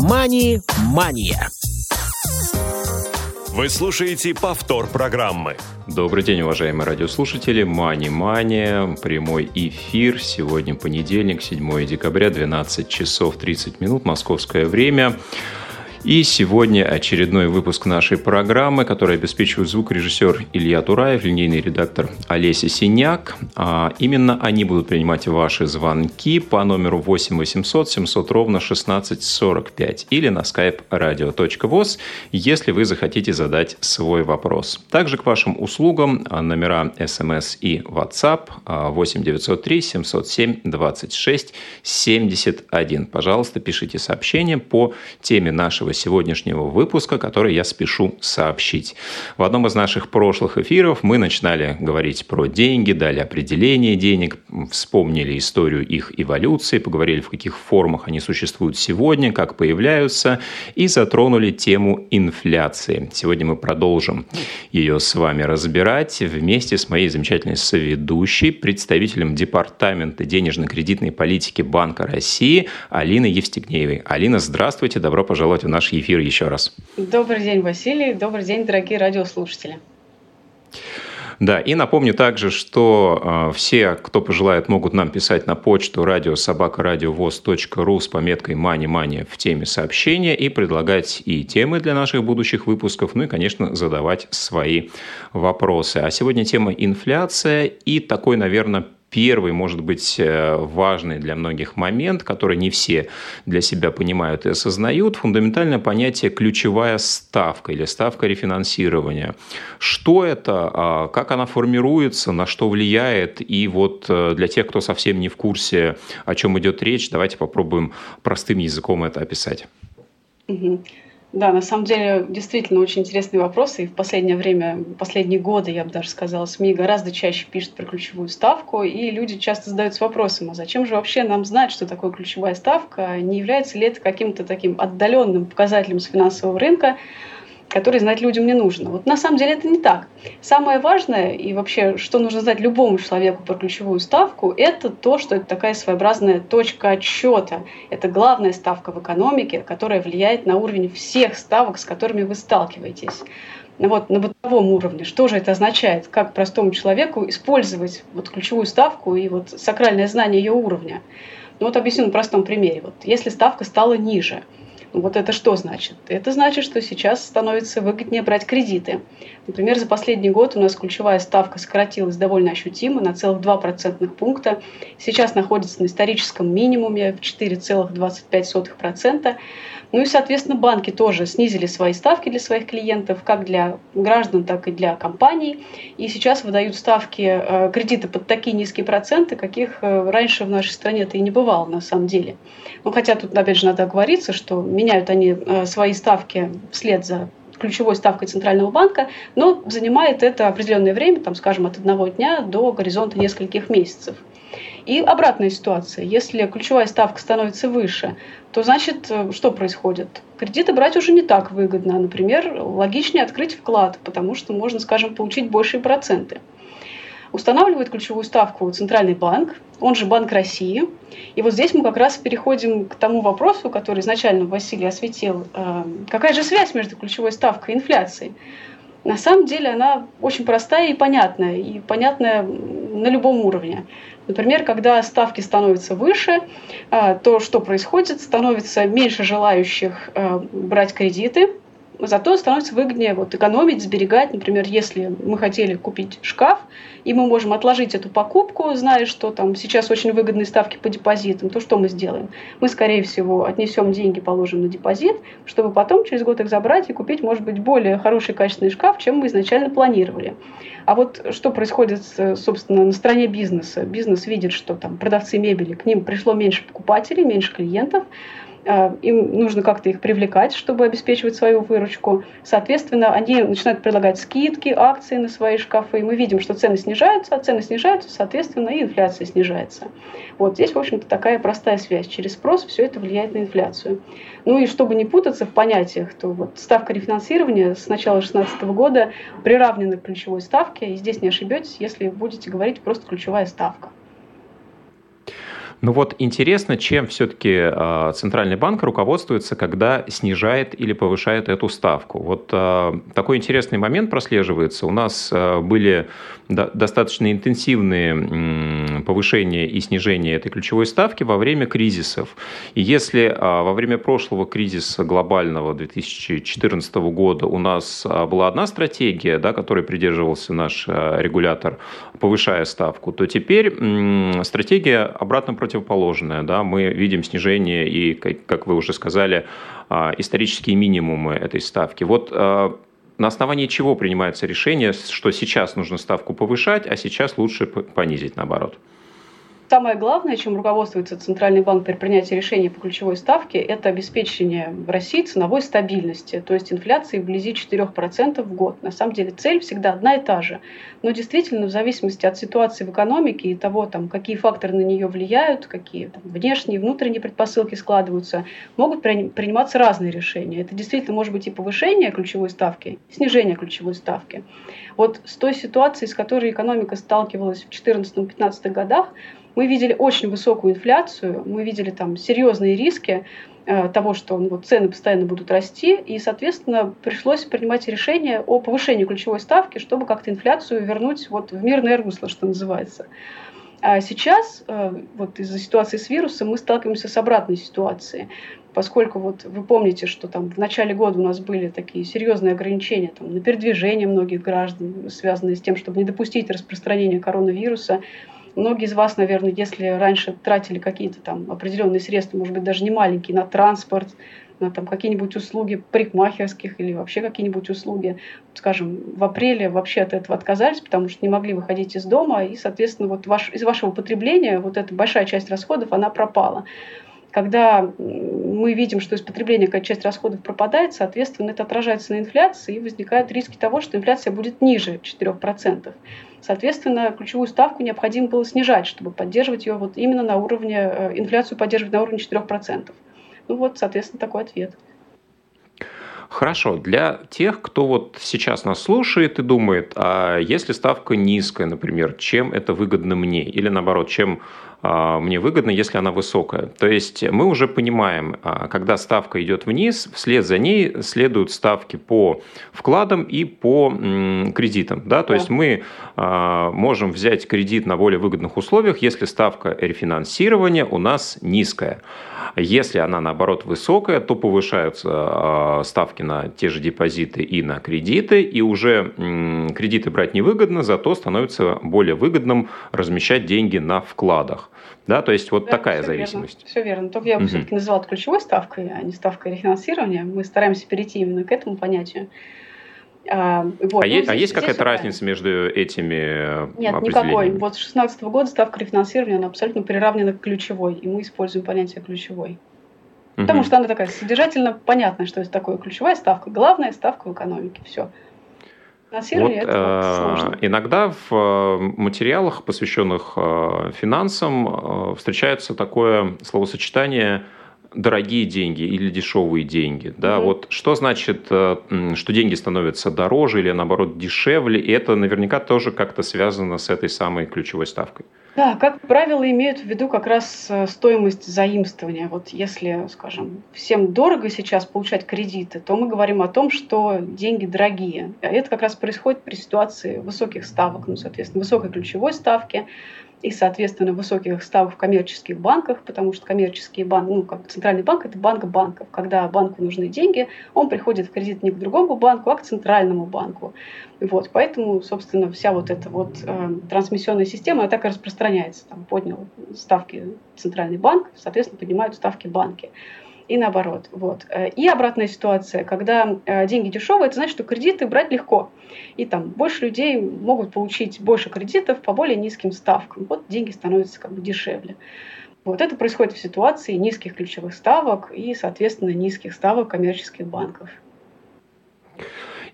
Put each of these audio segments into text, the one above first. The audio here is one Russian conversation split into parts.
«Мани-мания». Вы слушаете повтор программы. Добрый день, уважаемые радиослушатели. Мани-мания, прямой эфир. Сегодня понедельник, 7 декабря, 12 часов 30 минут, московское время. И сегодня очередной выпуск нашей программы, который обеспечивает звукорежиссер Илья Тураев, линейный редактор Олеся Синяк. А именно они будут принимать ваши звонки по номеру 8 800 700 ровно 1645 или на skype radio.voz, если вы захотите задать свой вопрос. Также к вашим услугам номера смс и WhatsApp 8 903 707 26 71. Пожалуйста, пишите сообщения по теме нашего нашего сегодняшнего выпуска, который я спешу сообщить. В одном из наших прошлых эфиров мы начинали говорить про деньги, дали определение денег, вспомнили историю их эволюции, поговорили, в каких формах они существуют сегодня, как появляются, и затронули тему инфляции. Сегодня мы продолжим ее с вами разбирать вместе с моей замечательной соведущей, представителем Департамента денежно-кредитной политики Банка России Алиной Евстигнеевой. Алина, здравствуйте, добро пожаловать в наш эфир еще раз. Добрый день, Василий. Добрый день, дорогие радиослушатели. Да, и напомню также, что э, все, кто пожелает, могут нам писать на почту радиособакарадиовоз.ру с пометкой «Мани-мани» в теме сообщения и предлагать и темы для наших будущих выпусков, ну и, конечно, задавать свои вопросы. А сегодня тема инфляция и такой, наверное, первый, может быть, э, важный для многих момент, который не все для себя понимают и осознают, фундаментальное понятие ключевая ставка или ставка рефинансирования. Что это, а, как она формируется, на что влияет, и вот э, для тех, кто совсем не в курсе, о чем идет речь, давайте попробуем простым языком это описать. Угу. Да, на самом деле действительно очень интересный вопрос. И в последнее время, последние годы, я бы даже сказала, СМИ гораздо чаще пишут про ключевую ставку, и люди часто задаются вопросом, а зачем же вообще нам знать, что такое ключевая ставка? Не является ли это каким-то таким отдаленным показателем с финансового рынка, который знать людям не нужно. Вот на самом деле это не так. Самое важное и вообще, что нужно знать любому человеку про ключевую ставку, это то, что это такая своеобразная точка отсчета. Это главная ставка в экономике, которая влияет на уровень всех ставок, с которыми вы сталкиваетесь. Вот на бытовом уровне, что же это означает, как простому человеку использовать вот ключевую ставку и вот сакральное знание ее уровня. Ну вот объясню на простом примере. Вот если ставка стала ниже – вот это что значит? Это значит, что сейчас становится выгоднее брать кредиты. Например, за последний год у нас ключевая ставка сократилась довольно ощутимо, на целых 2 процентных пункта. Сейчас находится на историческом минимуме в 4,25%. Ну и, соответственно, банки тоже снизили свои ставки для своих клиентов, как для граждан, так и для компаний. И сейчас выдают ставки э, кредиты под такие низкие проценты, каких э, раньше в нашей стране-то и не бывало на самом деле. Ну, хотя тут, опять же, надо оговориться, что меняют они э, свои ставки вслед за ключевой ставкой Центрального банка, но занимает это определенное время, там, скажем, от одного дня до горизонта нескольких месяцев. И обратная ситуация. Если ключевая ставка становится выше, то значит, э, что происходит? Кредиты брать уже не так выгодно. Например, логичнее открыть вклад, потому что можно, скажем, получить большие проценты. Устанавливает ключевую ставку Центральный банк, он же Банк России. И вот здесь мы как раз переходим к тому вопросу, который изначально Василий осветил. Э, какая же связь между ключевой ставкой и инфляцией? На самом деле она очень простая и понятная, и понятная на любом уровне. Например, когда ставки становятся выше, э, то что происходит? Становится меньше желающих э, брать кредиты, зато становится выгоднее вот, экономить, сберегать. Например, если мы хотели купить шкаф, и мы можем отложить эту покупку, зная, что там сейчас очень выгодные ставки по депозитам, то что мы сделаем? Мы, скорее всего, отнесем деньги, положим на депозит, чтобы потом через год их забрать и купить, может быть, более хороший качественный шкаф, чем мы изначально планировали. А вот что происходит, собственно, на стороне бизнеса? Бизнес видит, что там продавцы мебели, к ним пришло меньше покупателей, меньше клиентов, им нужно как-то их привлекать, чтобы обеспечивать свою выручку. Соответственно, они начинают предлагать скидки, акции на свои шкафы. И мы видим, что цены снижаются, а цены снижаются, соответственно, и инфляция снижается. Вот здесь, в общем-то, такая простая связь. Через спрос все это влияет на инфляцию. Ну и чтобы не путаться в понятиях, то вот ставка рефинансирования с начала 2016 года приравнена к ключевой ставке. И здесь не ошибетесь, если будете говорить просто ключевая ставка. Ну вот интересно, чем все-таки а, Центральный банк руководствуется, когда снижает или повышает эту ставку. Вот а, такой интересный момент прослеживается. У нас а, были достаточно интенсивные повышения и снижения этой ключевой ставки во время кризисов. И если во время прошлого кризиса глобального 2014 года у нас была одна стратегия, да, которой придерживался наш регулятор, повышая ставку, то теперь стратегия обратно противоположное. Да? Мы видим снижение и, как вы уже сказали, а, исторические минимумы этой ставки. Вот а, на основании чего принимается решение, что сейчас нужно ставку повышать, а сейчас лучше понизить наоборот? Самое главное, чем руководствуется Центральный банк при принятии решения по ключевой ставке, это обеспечение в России ценовой стабильности, то есть инфляции вблизи 4% в год. На самом деле цель всегда одна и та же. Но действительно, в зависимости от ситуации в экономике и того, там, какие факторы на нее влияют, какие там, внешние и внутренние предпосылки складываются, могут приниматься разные решения. Это действительно может быть и повышение ключевой ставки, и снижение ключевой ставки. Вот с той ситуацией, с которой экономика сталкивалась в 2014-2015 годах, мы видели очень высокую инфляцию, мы видели там серьезные риски э, того, что ну, цены постоянно будут расти, и, соответственно, пришлось принимать решение о повышении ключевой ставки, чтобы как-то инфляцию вернуть вот в мирное русло, что называется. А сейчас, э, вот из-за ситуации с вирусом, мы сталкиваемся с обратной ситуацией, поскольку вот вы помните, что там в начале года у нас были такие серьезные ограничения там, на передвижение многих граждан, связанные с тем, чтобы не допустить распространения коронавируса. Многие из вас, наверное, если раньше тратили какие-то там определенные средства, может быть, даже не маленькие, на транспорт, на там какие-нибудь услуги парикмахерских или вообще какие-нибудь услуги, скажем, в апреле вообще от этого отказались, потому что не могли выходить из дома, и, соответственно, вот ваш, из вашего потребления вот эта большая часть расходов, она пропала. Когда мы видим, что из потребления какая часть расходов пропадает, соответственно, это отражается на инфляции, и возникают риски того, что инфляция будет ниже 4%. Соответственно, ключевую ставку необходимо было снижать, чтобы поддерживать ее вот именно на уровне, э, инфляцию поддерживать на уровне 4%. Ну вот, соответственно, такой ответ. Хорошо, для тех, кто вот сейчас нас слушает и думает, а если ставка низкая, например, чем это выгодно мне? Или наоборот, чем а, мне выгодно, если она высокая. То есть мы уже понимаем, а, когда ставка идет вниз, вслед за ней следуют ставки по вкладам и по кредитам. Да? То есть мы а, можем взять кредит на более выгодных условиях, если ставка рефинансирования у нас низкая. Если она, наоборот, высокая, то повышаются ставки на те же депозиты и на кредиты, и уже кредиты брать невыгодно, зато становится более выгодным размещать деньги на вкладах. Да, то есть вот да, такая все зависимость. Верно, все верно. Только я бы угу. все-таки называла это ключевой ставкой, а не ставкой рефинансирования. Мы стараемся перейти именно к этому понятию. А, вот. а, ну, есть, а есть какая-то разница между этими Нет, никакой. Вот с 2016 года ставка рефинансирования она абсолютно приравнена к ключевой, и мы используем понятие ключевой. Угу. Потому что она такая содержательно понятная, что это такое ключевая ставка, главная ставка в экономике. Все. Вот, э, иногда в э, материалах, посвященных э, финансам, э, встречается такое словосочетание дорогие деньги или дешевые деньги. Да? Угу. Вот что значит, э, что деньги становятся дороже или наоборот дешевле? И это наверняка тоже как-то связано с этой самой ключевой ставкой. Да, как правило, имеют в виду как раз э, стоимость заимствования. Вот если, скажем, всем дорого сейчас получать кредиты, то мы говорим о том, что деньги дорогие. А это как раз происходит при ситуации высоких ставок, ну, соответственно, высокой ключевой ставки, и, соответственно, высоких ставок в коммерческих банках, потому что коммерческие банки, ну, как центральный банк, это банк банков. Когда банку нужны деньги, он приходит в кредит не к другому банку, а к центральному банку. Вот, поэтому, собственно, вся вот эта вот э, трансмиссионная система, так и распространяется. Там поднял ставки центральный банк, соответственно, поднимают ставки банки и наоборот. Вот. Э, и обратная ситуация, когда э, деньги дешевые, это значит, что кредиты брать легко. И там больше людей могут получить больше кредитов по более низким ставкам. Вот деньги становятся как бы дешевле. Вот это происходит в ситуации низких ключевых ставок и, соответственно, низких ставок коммерческих банков.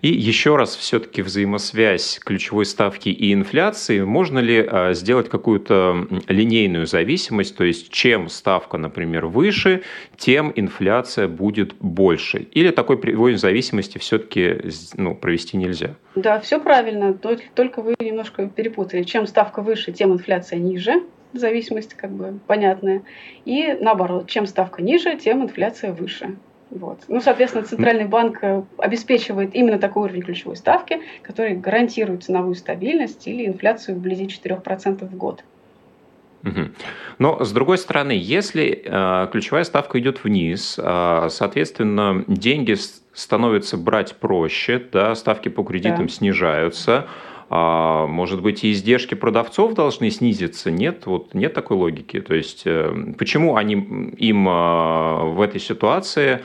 И еще раз все-таки взаимосвязь ключевой ставки и инфляции. Можно ли а, сделать какую-то линейную зависимость, то есть чем ставка, например, выше, тем инфляция будет больше? Или такой прямой зависимости все-таки ну, провести нельзя? Да, все правильно, только вы немножко перепутали. Чем ставка выше, тем инфляция ниже. зависимость как бы понятная. И наоборот, чем ставка ниже, тем инфляция выше. Вот. Ну, соответственно, Центральный банк э, обеспечивает именно такой уровень ключевой ставки, который гарантирует ценовую стабильность или инфляцию вблизи 4% в год. Но, с другой стороны, если э, ключевая ставка идет вниз, э, соответственно, деньги становятся брать проще, да, ставки по кредитам да. снижаются, а, может быть, и издержки продавцов должны снизиться? Нет, вот нет такой логики. То есть, э, почему они, им а, в этой ситуации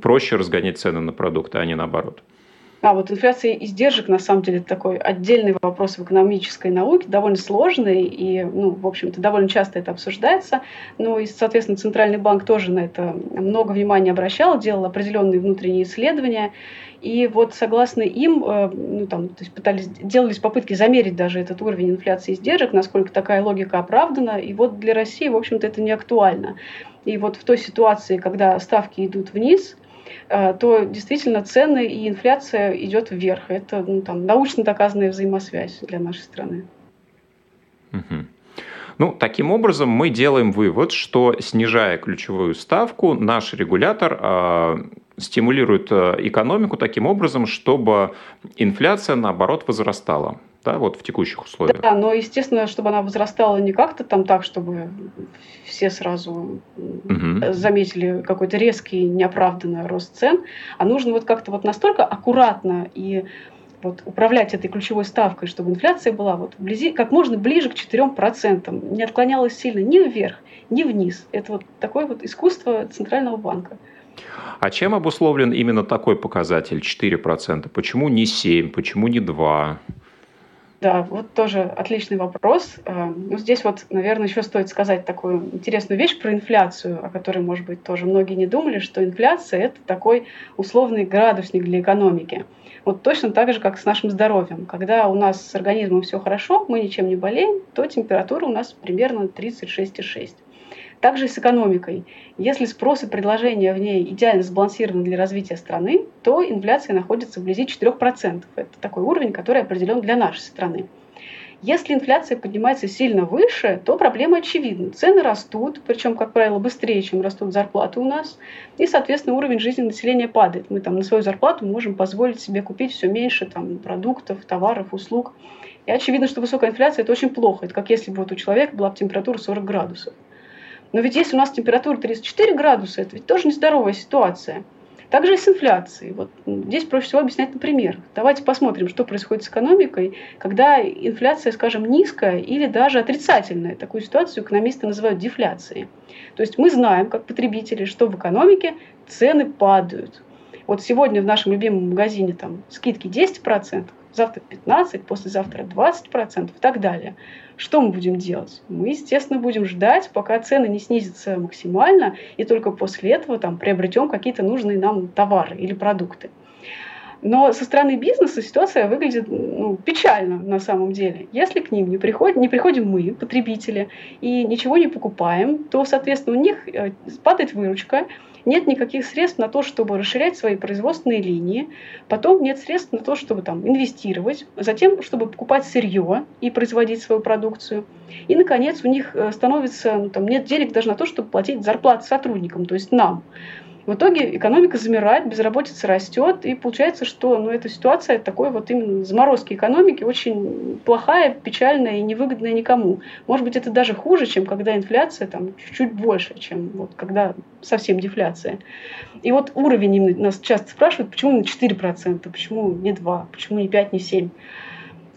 проще разгонять цены на продукты, а не наоборот? А вот инфляция издержек, на самом деле, такой отдельный вопрос в экономической науке, довольно сложный, и, ну, в общем-то, довольно часто это обсуждается. Ну, и, соответственно, Центральный банк тоже на это много внимания обращал, делал определенные внутренние исследования. И вот согласно им, э, ну, там, то есть пытались, делались попытки замерить даже этот уровень инфляции издержек, насколько такая логика оправдана. И вот для России, в общем-то, это не актуально. И вот в той ситуации, когда ставки идут вниз, то действительно цены и инфляция идет вверх. Это ну, там, научно доказанная взаимосвязь для нашей страны. Угу. Ну, таким образом, мы делаем вывод, что снижая ключевую ставку, наш регулятор э, стимулирует э, экономику таким образом, чтобы инфляция, наоборот, возрастала да, вот в текущих условиях. Да, но, естественно, чтобы она возрастала не как-то там так, чтобы все сразу угу. заметили какой-то резкий, неоправданный рост цен, а нужно вот как-то вот настолько аккуратно и вот управлять этой ключевой ставкой, чтобы инфляция была вот вблизи, как можно ближе к 4%, не отклонялась сильно ни вверх, ни вниз. Это вот такое вот искусство Центрального банка. А чем обусловлен именно такой показатель 4%? Почему не 7%, почему не 2%? Да, вот тоже отличный вопрос. Э, ну, здесь вот, наверное, еще стоит сказать такую интересную вещь про инфляцию, о которой, может быть, тоже многие не думали, что инфляция – это такой условный градусник для экономики. Вот точно так же, как с нашим здоровьем. Когда у нас с организмом все хорошо, мы ничем не болеем, то температура у нас примерно 36,6. Также и с экономикой. Если спрос и предложение в ней идеально сбалансированы для развития страны, то инфляция находится вблизи 4%. Это такой уровень, который определен для нашей страны. Если инфляция поднимается сильно выше, то проблема очевидна. Цены растут, причем, как правило, быстрее, чем растут зарплаты у нас, и, соответственно, уровень жизни населения падает. Мы там на свою зарплату можем позволить себе купить все меньше там, продуктов, товаров, услуг. И очевидно, что высокая инфляция – это очень плохо. Это как если бы вот у человека была температура 40 градусов. Но ведь если у нас температура 34 градуса, это ведь тоже нездоровая ситуация. Также и с инфляцией. Вот здесь проще всего объяснять на примерах. Давайте посмотрим, что происходит с экономикой, когда инфляция, скажем, низкая или даже отрицательная. Такую ситуацию экономисты называют дефляцией. То есть мы знаем, как потребители, что в экономике цены падают. Вот сегодня в нашем любимом магазине там скидки 10%, завтра 15%, послезавтра 20% и так далее. Что мы будем делать? Мы, естественно, будем ждать, пока цены не снизятся максимально, и только после этого там, приобретем какие-то нужные нам товары или продукты. Но со стороны бизнеса ситуация выглядит ну, печально на самом деле. Если к ним не, приходим, не приходим мы, потребители, и ничего не покупаем, то, соответственно, у них э, падает выручка, нет никаких средств на то, чтобы расширять свои производственные линии, потом нет средств на то, чтобы там инвестировать, затем, чтобы покупать сырье и производить свою продукцию. И, наконец, у них э, становится, ну, там, нет денег даже на то, чтобы платить зарплаты сотрудникам, то есть нам. В итоге экономика замирает, безработица растет, и получается, что ну, эта ситуация такой вот именно заморозки экономики очень плохая, печальная и невыгодная никому. Может быть, это даже хуже, чем когда инфляция там чуть-чуть больше, чем вот когда совсем дефляция. И вот уровень нас часто спрашивают, почему на 4%, почему не 2%, почему не 5%, не 7%.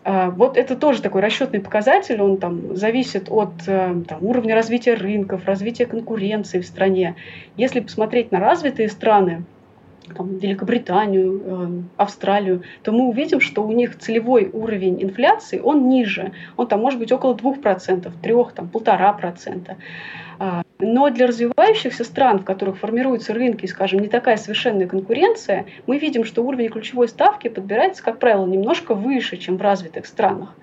А, вот это тоже такой расчетный показатель, он там зависит от э, там, уровня развития рынков, развития конкуренции в стране. Если посмотреть на развитые страны, там, Великобританию, э, Австралию, то мы увидим, что у них целевой уровень инфляции, он ниже. Он там может быть около 2%, 3%, там, 1,5%. Но для развивающихся стран, в которых формируются рынки, скажем, не такая совершенная конкуренция, мы видим, что уровень ключевой ставки подбирается, как правило, немножко выше, чем в развитых странах.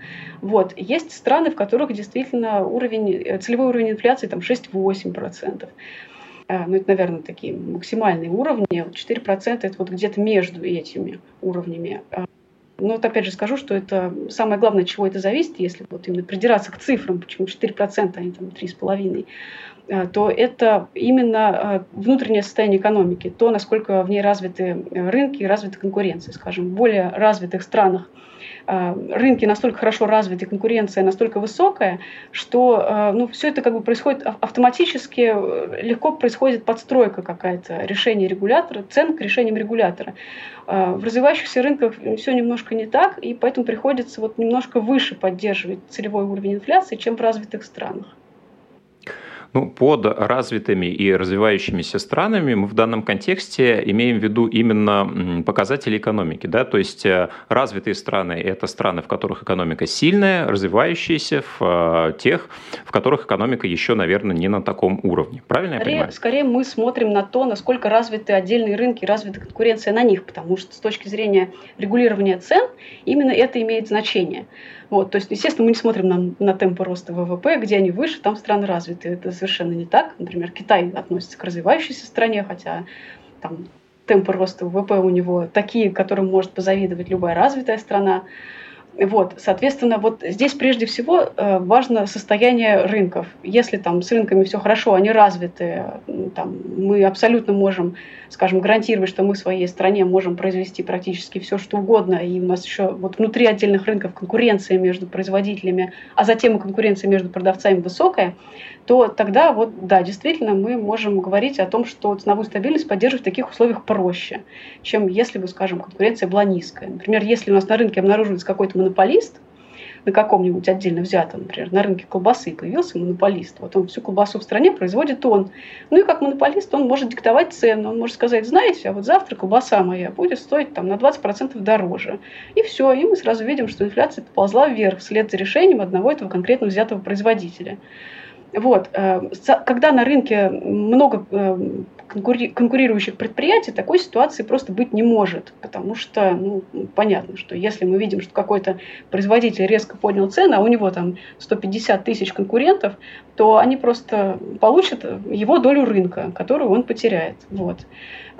Вот. Есть страны, в которых действительно уровень, э, целевой уровень инфляции там 6-8%. А, ну, это, наверное, такие максимальные уровни. 4% это вот где-то между этими уровнями. А, Но вот опять же скажу, что это самое главное, чего это зависит, если вот именно придираться к цифрам, почему 4%, а не там 3,5%, э, то это именно э, внутреннее состояние экономики, то, насколько в ней развиты рынки и развита конкуренция. Скажем, в более развитых странах Э, рынки настолько хорошо развиты, конкуренция настолько высокая, что э, ну, все это как бы происходит автоматически, э, легко происходит подстройка какая-то, решение регулятора, цен к решениям регулятора. В развивающихся рынках все немножко не так, и поэтому приходится вот немножко выше поддерживать целевой уровень инфляции, чем в развитых странах. Ну, под развитыми и развивающимися странами мы в данном контексте имеем в виду именно показатели экономики. Да? То есть э, развитые страны – это страны, в которых экономика сильная, развивающиеся в э, тех, в которых экономика еще, наверное, не на таком уровне. Правильно скорее, я понимаю? Скорее мы смотрим на то, насколько развиты отдельные рынки, развита конкуренция на них, потому что с точки зрения регулирования цен именно это имеет значение. Вот, то есть, естественно, мы не смотрим на, на темпы роста ВВП, где они выше, там страны развитые. Это совершенно не так. Например, Китай относится к развивающейся стране, хотя там темпы роста ВВП у него такие, которым может позавидовать любая развитая страна. Вот, соответственно, вот здесь прежде всего э, важно состояние рынков. Если там с рынками все хорошо, они развиты, там, мы абсолютно можем, скажем, гарантировать, что мы в своей стране можем произвести практически все, что угодно, и у нас еще вот внутри отдельных рынков конкуренция между производителями, а затем и конкуренция между продавцами высокая, то тогда вот, да, действительно мы можем говорить о том, что ценовую стабильность поддерживать в таких условиях проще, чем если бы, скажем, конкуренция была низкая. Например, если у нас на рынке обнаруживается какой-то монополист, на каком-нибудь отдельно взятом, например, на рынке колбасы появился монополист, вот он всю колбасу в стране производит он. Ну и как монополист он может диктовать цену, он может сказать, знаете, а вот завтра колбаса моя будет стоить там на 20% дороже. И все, и мы сразу видим, что инфляция поползла вверх вслед за решением одного этого конкретно взятого производителя. Вот. Э, когда на рынке много э, конкурирующих предприятий, такой ситуации просто быть не может. Потому что, ну, понятно, что если мы видим, что какой-то производитель резко поднял цены, а у него там 150 тысяч конкурентов, то они просто получат его долю рынка, которую он потеряет. Вот.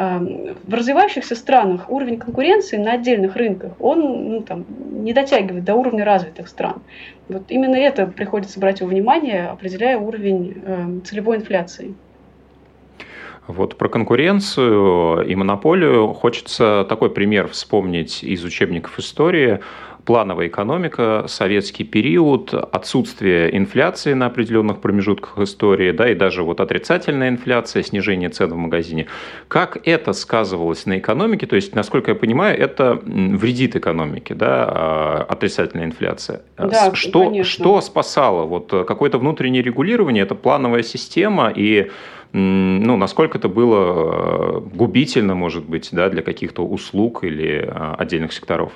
Эм, в развивающихся странах уровень конкуренции на отдельных рынках, он ну, там, не дотягивает до уровня развитых стран. Вот именно это приходится брать во внимание, определяя уровень э, целевой инфляции. Вот про конкуренцию и монополию хочется такой пример вспомнить из учебников истории плановая экономика, советский период, отсутствие инфляции на определенных промежутках истории, да, и даже вот отрицательная инфляция, снижение цен в магазине. Как это сказывалось на экономике? То есть, насколько я понимаю, это вредит экономике, да, а, отрицательная инфляция. Да, что, конечно. что спасало? Вот какое-то внутреннее регулирование, это плановая система, и ну, насколько это было губительно, может быть, да, для каких-то услуг или а, отдельных секторов?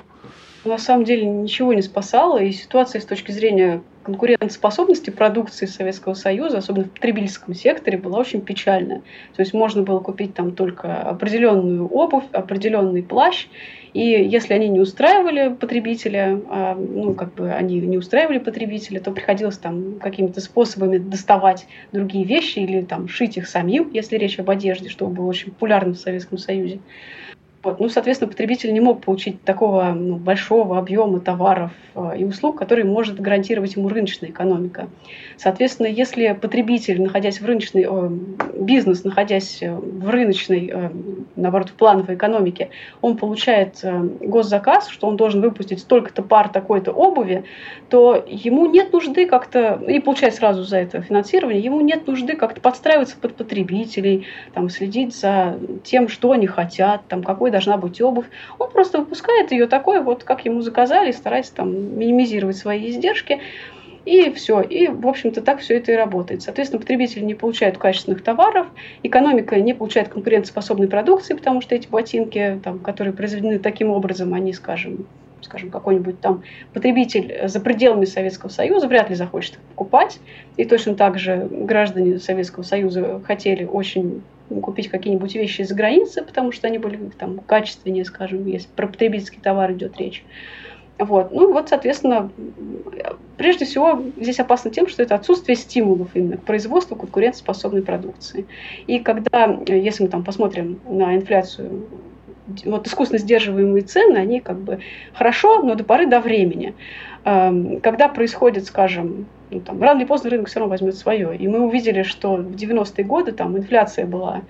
На самом деле ничего не спасало, и ситуация с точки зрения конкурентоспособности продукции Советского Союза, особенно в потребительском секторе, была очень печальная. То есть можно было купить там только определенную обувь, определенный плащ, и если они не устраивали потребителя, а, ну, как бы они не устраивали потребителя, то приходилось там какими-то способами доставать другие вещи или там шить их самим, если речь об одежде, что было очень популярно в Советском Союзе. Вот. Ну, соответственно, потребитель не мог получить такого ну, большого объема товаров э, и услуг, которые может гарантировать ему рыночная экономика. Соответственно, если потребитель, находясь в рыночной, э, бизнес, находясь э, в рыночной, э, наоборот, в плановой экономике, он получает э, госзаказ, что он должен выпустить столько-то пар такой-то обуви, то ему нет нужды как-то, и получать сразу за это финансирование, ему нет нужды как-то подстраиваться под потребителей, там, следить за тем, что они хотят, там, какой должна быть обувь. Он просто выпускает ее такой, вот как ему заказали, старается там минимизировать свои издержки. И все. И, в общем-то, так все это и работает. Соответственно, потребители не получают качественных товаров, экономика не получает конкурентоспособной продукции, потому что эти ботинки, там, которые произведены таким образом, они, скажем, скажем, какой-нибудь там потребитель за пределами Советского Союза вряд ли захочет покупать. И точно так же граждане Советского Союза хотели очень купить какие-нибудь вещи из-за границы, потому что они были там качественнее, скажем, если про потребительский товар идет речь. Вот. Ну вот, соответственно, прежде всего здесь опасно тем, что это отсутствие стимулов именно к производству конкурентоспособной продукции. И когда, если мы там посмотрим на инфляцию вот искусственно сдерживаемые цены, они как бы хорошо, но до поры до времени. Эм, когда происходит, скажем, ну, там, рано или поздно рынок все равно возьмет свое. И мы увидели, что в 90-е годы там инфляция была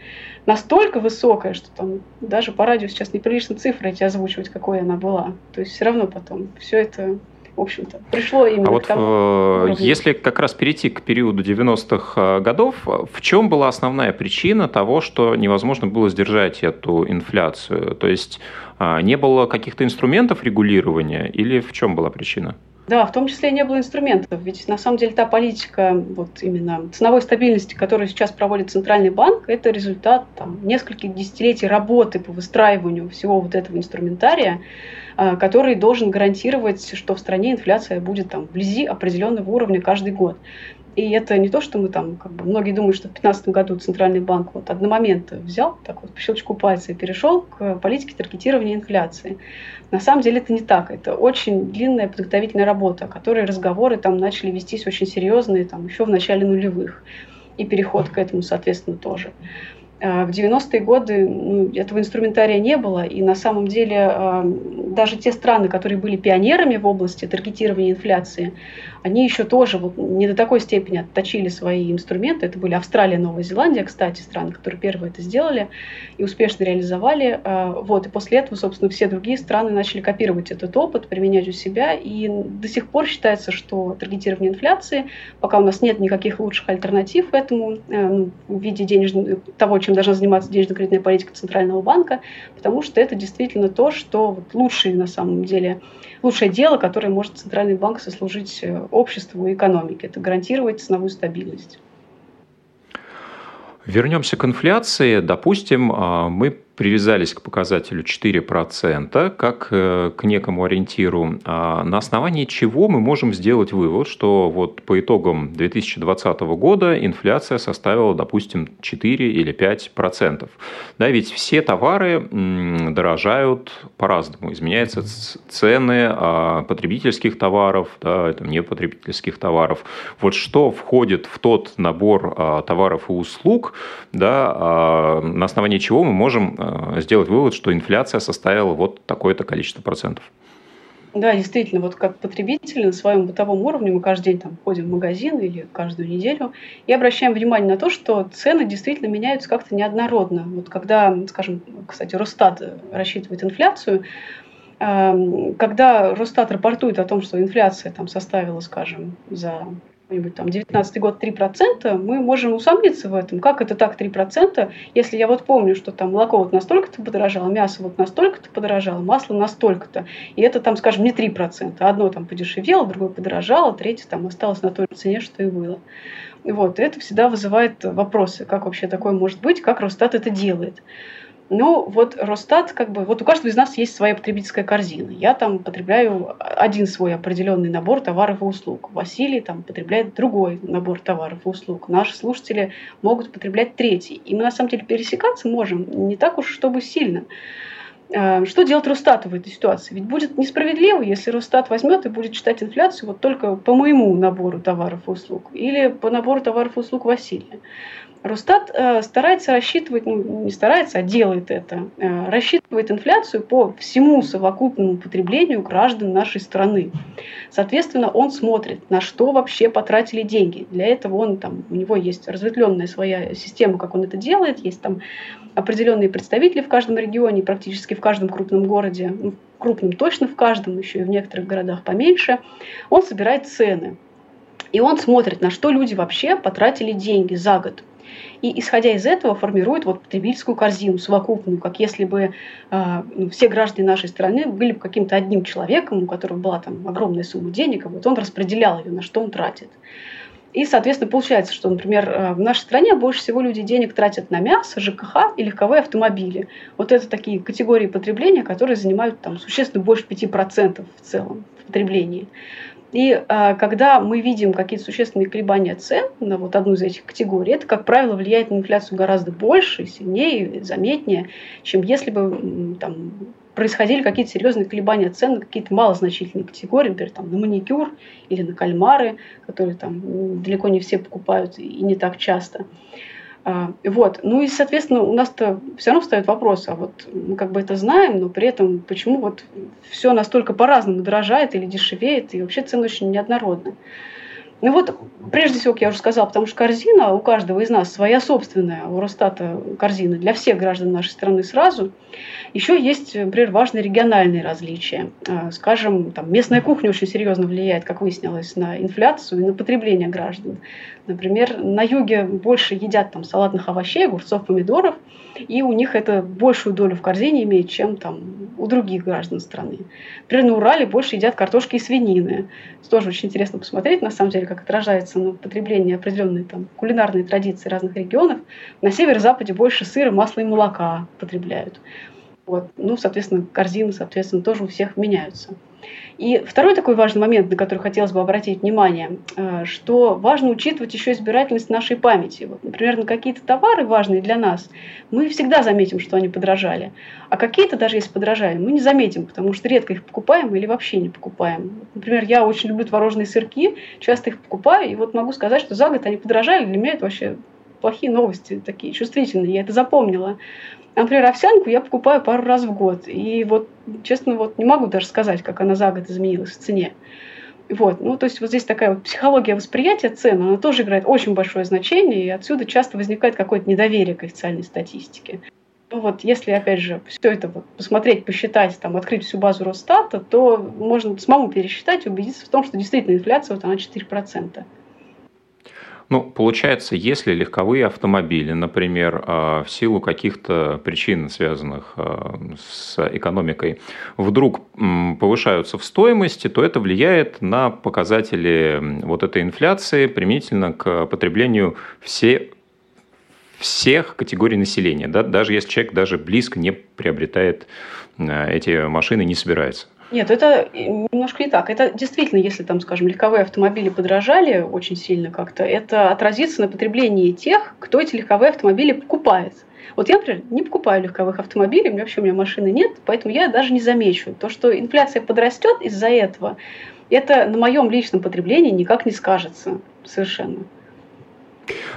настолько высокая, что там даже по радио сейчас неприлично цифры эти озвучивать, какой она была. То есть все равно потом все это в общем-то, пришло именно а вот к тому. Э. Если как раз перейти к периоду 90-х э, годов, в чем была основная причина того, что невозможно было сдержать эту инфляцию? То есть э, не было каких-то инструментов регулирования или в чем была причина? Да, в том числе не было инструментов. Ведь на самом деле та политика вот именно ценовой стабильности, которую сейчас проводит Центральный банк, это результат там, нескольких десятилетий работы по выстраиванию всего вот этого инструментария, а, который должен гарантировать, что в стране инфляция будет там, вблизи определенного уровня каждый год. И это не то, что мы там, как бы, многие думают, что в 2015 году Центральный банк вот одномоментно взял, так вот по щелчку пальца и перешел к политике таргетирования инфляции. На самом деле это не так. Это очень длинная подготовительная работа, о которой разговоры там начали вестись очень серьезные там, еще в начале нулевых. И переход к этому, соответственно, тоже. А, в 90-е годы ну, этого инструментария не было, и на самом деле а, даже те страны, которые были пионерами в области таргетирования инфляции, они еще тоже вот не до такой степени отточили свои инструменты. Это были Австралия, Новая Зеландия, кстати, страны, которые первые это сделали и успешно реализовали. А, вот, и после этого, собственно, все другие страны начали копировать этот опыт, применять у себя. И до сих пор считается, что таргетирование инфляции, пока у нас нет никаких лучших альтернатив этому э, ну, в виде денежного, того, чем должна заниматься денежно-кредитная политика Центрального банка, потому что это действительно то, что вот лучшее на самом деле, лучшее дело, которое может Центральный банк сослужить э, обществу и экономике. Это гарантировать ценовую стабильность. Вернемся к инфляции. Допустим, а, мы привязались к показателю 4%, как э, к некому ориентиру, а на основании чего мы можем сделать вывод, что вот по итогам 2020 года инфляция составила, допустим, 4 или 5%. Да, ведь все товары дорожают по-разному. Изменяются цены а, потребительских товаров, да, это не потребительских товаров. Вот что входит в тот набор а, товаров и услуг, да, на основании чего мы можем Э, сделать вывод, что инфляция составила вот такое-то количество процентов. Да, действительно, вот как потребители на своем бытовом уровне мы каждый день там ходим в магазин или каждую неделю и обращаем внимание на то, что цены действительно меняются как-то неоднородно. Вот когда, скажем, кстати, Росстат рассчитывает инфляцию, эм, когда Росстат рапортует о том, что инфляция там составила, скажем, за какой-нибудь там 19 год 3%, мы можем усомниться в этом. Как это так 3%, если я вот помню, что там молоко вот настолько-то подорожало, мясо вот настолько-то подорожало, масло настолько-то. И это там, скажем, не 3%. Одно там подешевело, другое подорожало, третье там осталось на той же цене, что и было. Вот, и это всегда вызывает вопросы, как вообще такое может быть, как Росстат это делает. Ну, вот Росстат, как бы, вот у каждого из нас есть своя потребительская корзина. Я там потребляю один свой определенный набор товаров и услуг. Василий там потребляет другой набор товаров и услуг. Наши слушатели могут потреблять третий. И мы на самом деле пересекаться можем не так уж, чтобы сильно. А, что делать Росстату в этой ситуации? Ведь будет несправедливо, если Росстат возьмет и будет читать инфляцию вот только по моему набору товаров и услуг или по набору товаров и услуг Василия. Росстат э, старается рассчитывать, ну, не старается, а делает это, э, рассчитывает инфляцию по всему совокупному потреблению граждан нашей страны. Соответственно, он смотрит, на что вообще потратили деньги. Для этого он, там, у него есть разветвленная своя система, как он это делает, есть там определенные представители в каждом регионе, практически в каждом крупном городе, ну, крупном точно в каждом, еще и в некоторых городах поменьше. Он собирает цены. И он смотрит, на что люди вообще потратили деньги за год. И исходя из этого формирует вот потребительскую корзину совокупную, как если бы э, все граждане нашей страны были бы каким-то одним человеком, у которого была там огромная сумма денег, и вот он распределял ее, на что он тратит. И, соответственно, получается, что, например, э, в нашей стране больше всего люди денег тратят на мясо, ЖКХ и легковые автомобили. Вот это такие категории потребления, которые занимают там, существенно больше 5% в целом в потреблении. И а, когда мы видим какие-то существенные колебания цен на вот одну из этих категорий, это, как правило, влияет на инфляцию гораздо больше, сильнее, заметнее, чем если бы там, происходили какие-то серьезные колебания цен на какие-то малозначительные категории, например, там, на маникюр или на кальмары, которые там далеко не все покупают и не так часто. Вот. Ну и, соответственно, у нас-то все равно встает вопрос, а вот мы как бы это знаем, но при этом почему вот все настолько по-разному дорожает или дешевеет, и вообще цены очень неоднородны. Ну вот, прежде всего, как я уже сказала, потому что корзина у каждого из нас своя собственная, у Росстата корзина для всех граждан нашей страны сразу. Еще есть, например, важные региональные различия. А, скажем, там, местная кухня очень серьезно влияет, как выяснилось, на инфляцию и на потребление граждан. Например, на юге больше едят там, салатных овощей, огурцов, помидоров, и у них это большую долю в корзине имеет, чем там, у других граждан страны. Например, на Урале больше едят картошки и свинины. Это тоже очень интересно посмотреть, на самом деле, как отражается на потреблении определенной там, кулинарной традиции разных регионов. На северо-западе больше сыра, масла и молока потребляют. Вот. Ну, соответственно, корзины, соответственно, тоже у всех меняются. И второй такой важный момент, на который хотелось бы обратить внимание, э, что важно учитывать еще избирательность нашей памяти. Вот, например, на какие-то товары важные для нас мы всегда заметим, что они подорожали. А какие-то, даже если подорожали, мы не заметим, потому что редко их покупаем или вообще не покупаем. Например, я очень люблю творожные сырки, часто их покупаю, и вот могу сказать, что за год они подорожали. Для меня это вообще плохие новости, такие чувствительные, я это запомнила. Например, овсянку я покупаю пару раз в год. И вот, честно, вот не могу даже сказать, как она за год изменилась в цене. Вот, ну, то есть вот здесь такая вот психология восприятия цен, она тоже играет очень большое значение, и отсюда часто возникает какое-то недоверие к официальной статистике. Ну вот, если, опять же, все это вот посмотреть, посчитать, там, открыть всю базу Росстата, то можно самому пересчитать и убедиться в том, что действительно инфляция вот она 4%. Ну, получается, если легковые автомобили, например, а, в силу каких-то причин, связанных а, с экономикой, вдруг повышаются в стоимости, то это влияет на показатели вот этой инфляции применительно к потреблению все, всех категорий населения, да, даже если человек даже близко не приобретает а, эти машины, не собирается. Нет, это немножко не так. Это действительно, если там, скажем, легковые автомобили подорожали очень сильно как-то, это отразится на потреблении тех, кто эти легковые автомобили покупает. Вот я, например, не покупаю легковых автомобилей, у меня вообще у меня машины нет, поэтому я даже не замечу. То, что инфляция подрастет из-за этого, это на моем личном потреблении никак не скажется совершенно.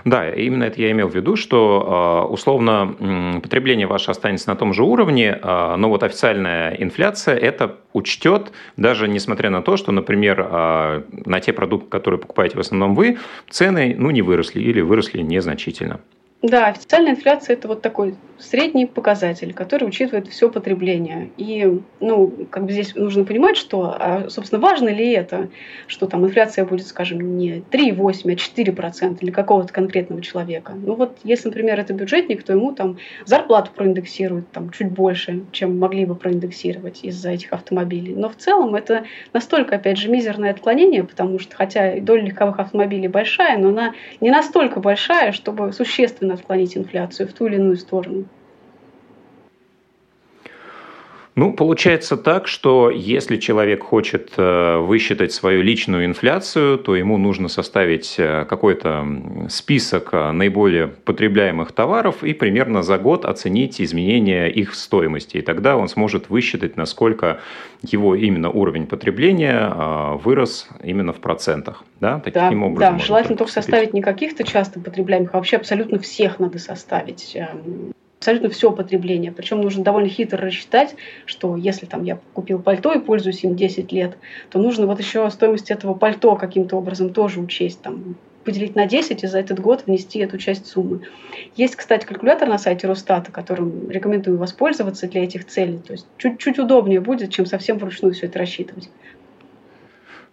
Да, именно это я имел в виду, что а, условно потребление ваше останется на том же уровне, а, но вот официальная инфляция это учтет, даже несмотря на то, что, например, а, на те продукты, которые покупаете в основном вы, цены ну, не выросли или выросли незначительно. Да, официальная инфляция это вот такой средний показатель, который учитывает все потребление. И, ну, как бы здесь нужно понимать, что, а, собственно, важно ли это, что там инфляция будет, скажем, не 3,8, а 4% для какого-то конкретного человека. Ну вот, если, например, это бюджетник, то ему там зарплату проиндексируют там чуть больше, чем могли бы проиндексировать из-за этих автомобилей. Но в целом это настолько, опять же, мизерное отклонение, потому что, хотя доля легковых автомобилей большая, но она не настолько большая, чтобы существенно отклонить инфляцию в ту или иную сторону. Ну, получается так, что если человек хочет э, высчитать свою личную инфляцию, то ему нужно составить э, какой-то список э, наиболее потребляемых товаров и примерно за год оценить изменения их стоимости. И тогда он сможет высчитать, насколько его именно уровень потребления вырос именно в процентах. Да, таким да, образом. Да, желательно только составить не каких-то часто потребляемых, а вообще абсолютно всех надо составить эм, абсолютно все потребление. Причем нужно довольно хитро рассчитать, что если там я купил пальто и пользуюсь им 10 лет, то нужно вот еще стоимость этого пальто каким-то образом тоже учесть, там, поделить на 10 и за этот год внести эту часть суммы. Есть, кстати, калькулятор на сайте Росстата, которым рекомендую воспользоваться для этих целей. То есть чуть-чуть удобнее будет, чем совсем вручную все это рассчитывать.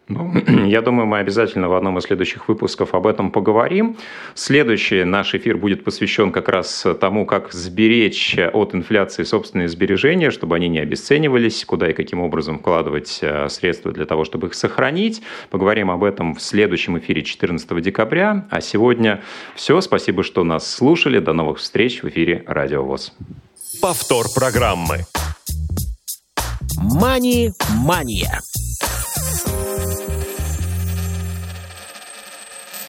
Ну, я думаю, мы обязательно в одном из следующих выпусков об этом поговорим. Следующий наш эфир будет посвящен как раз тому, как сберечь от инфляции собственные сбережения, чтобы они не обесценивались, куда и каким образом вкладывать э, средства для того, чтобы их сохранить. Поговорим об этом в следующем эфире 14 декабря. А сегодня все. Спасибо, что нас слушали. До новых встреч в эфире Радио ВОЗ. Повтор программы. Мани-мания.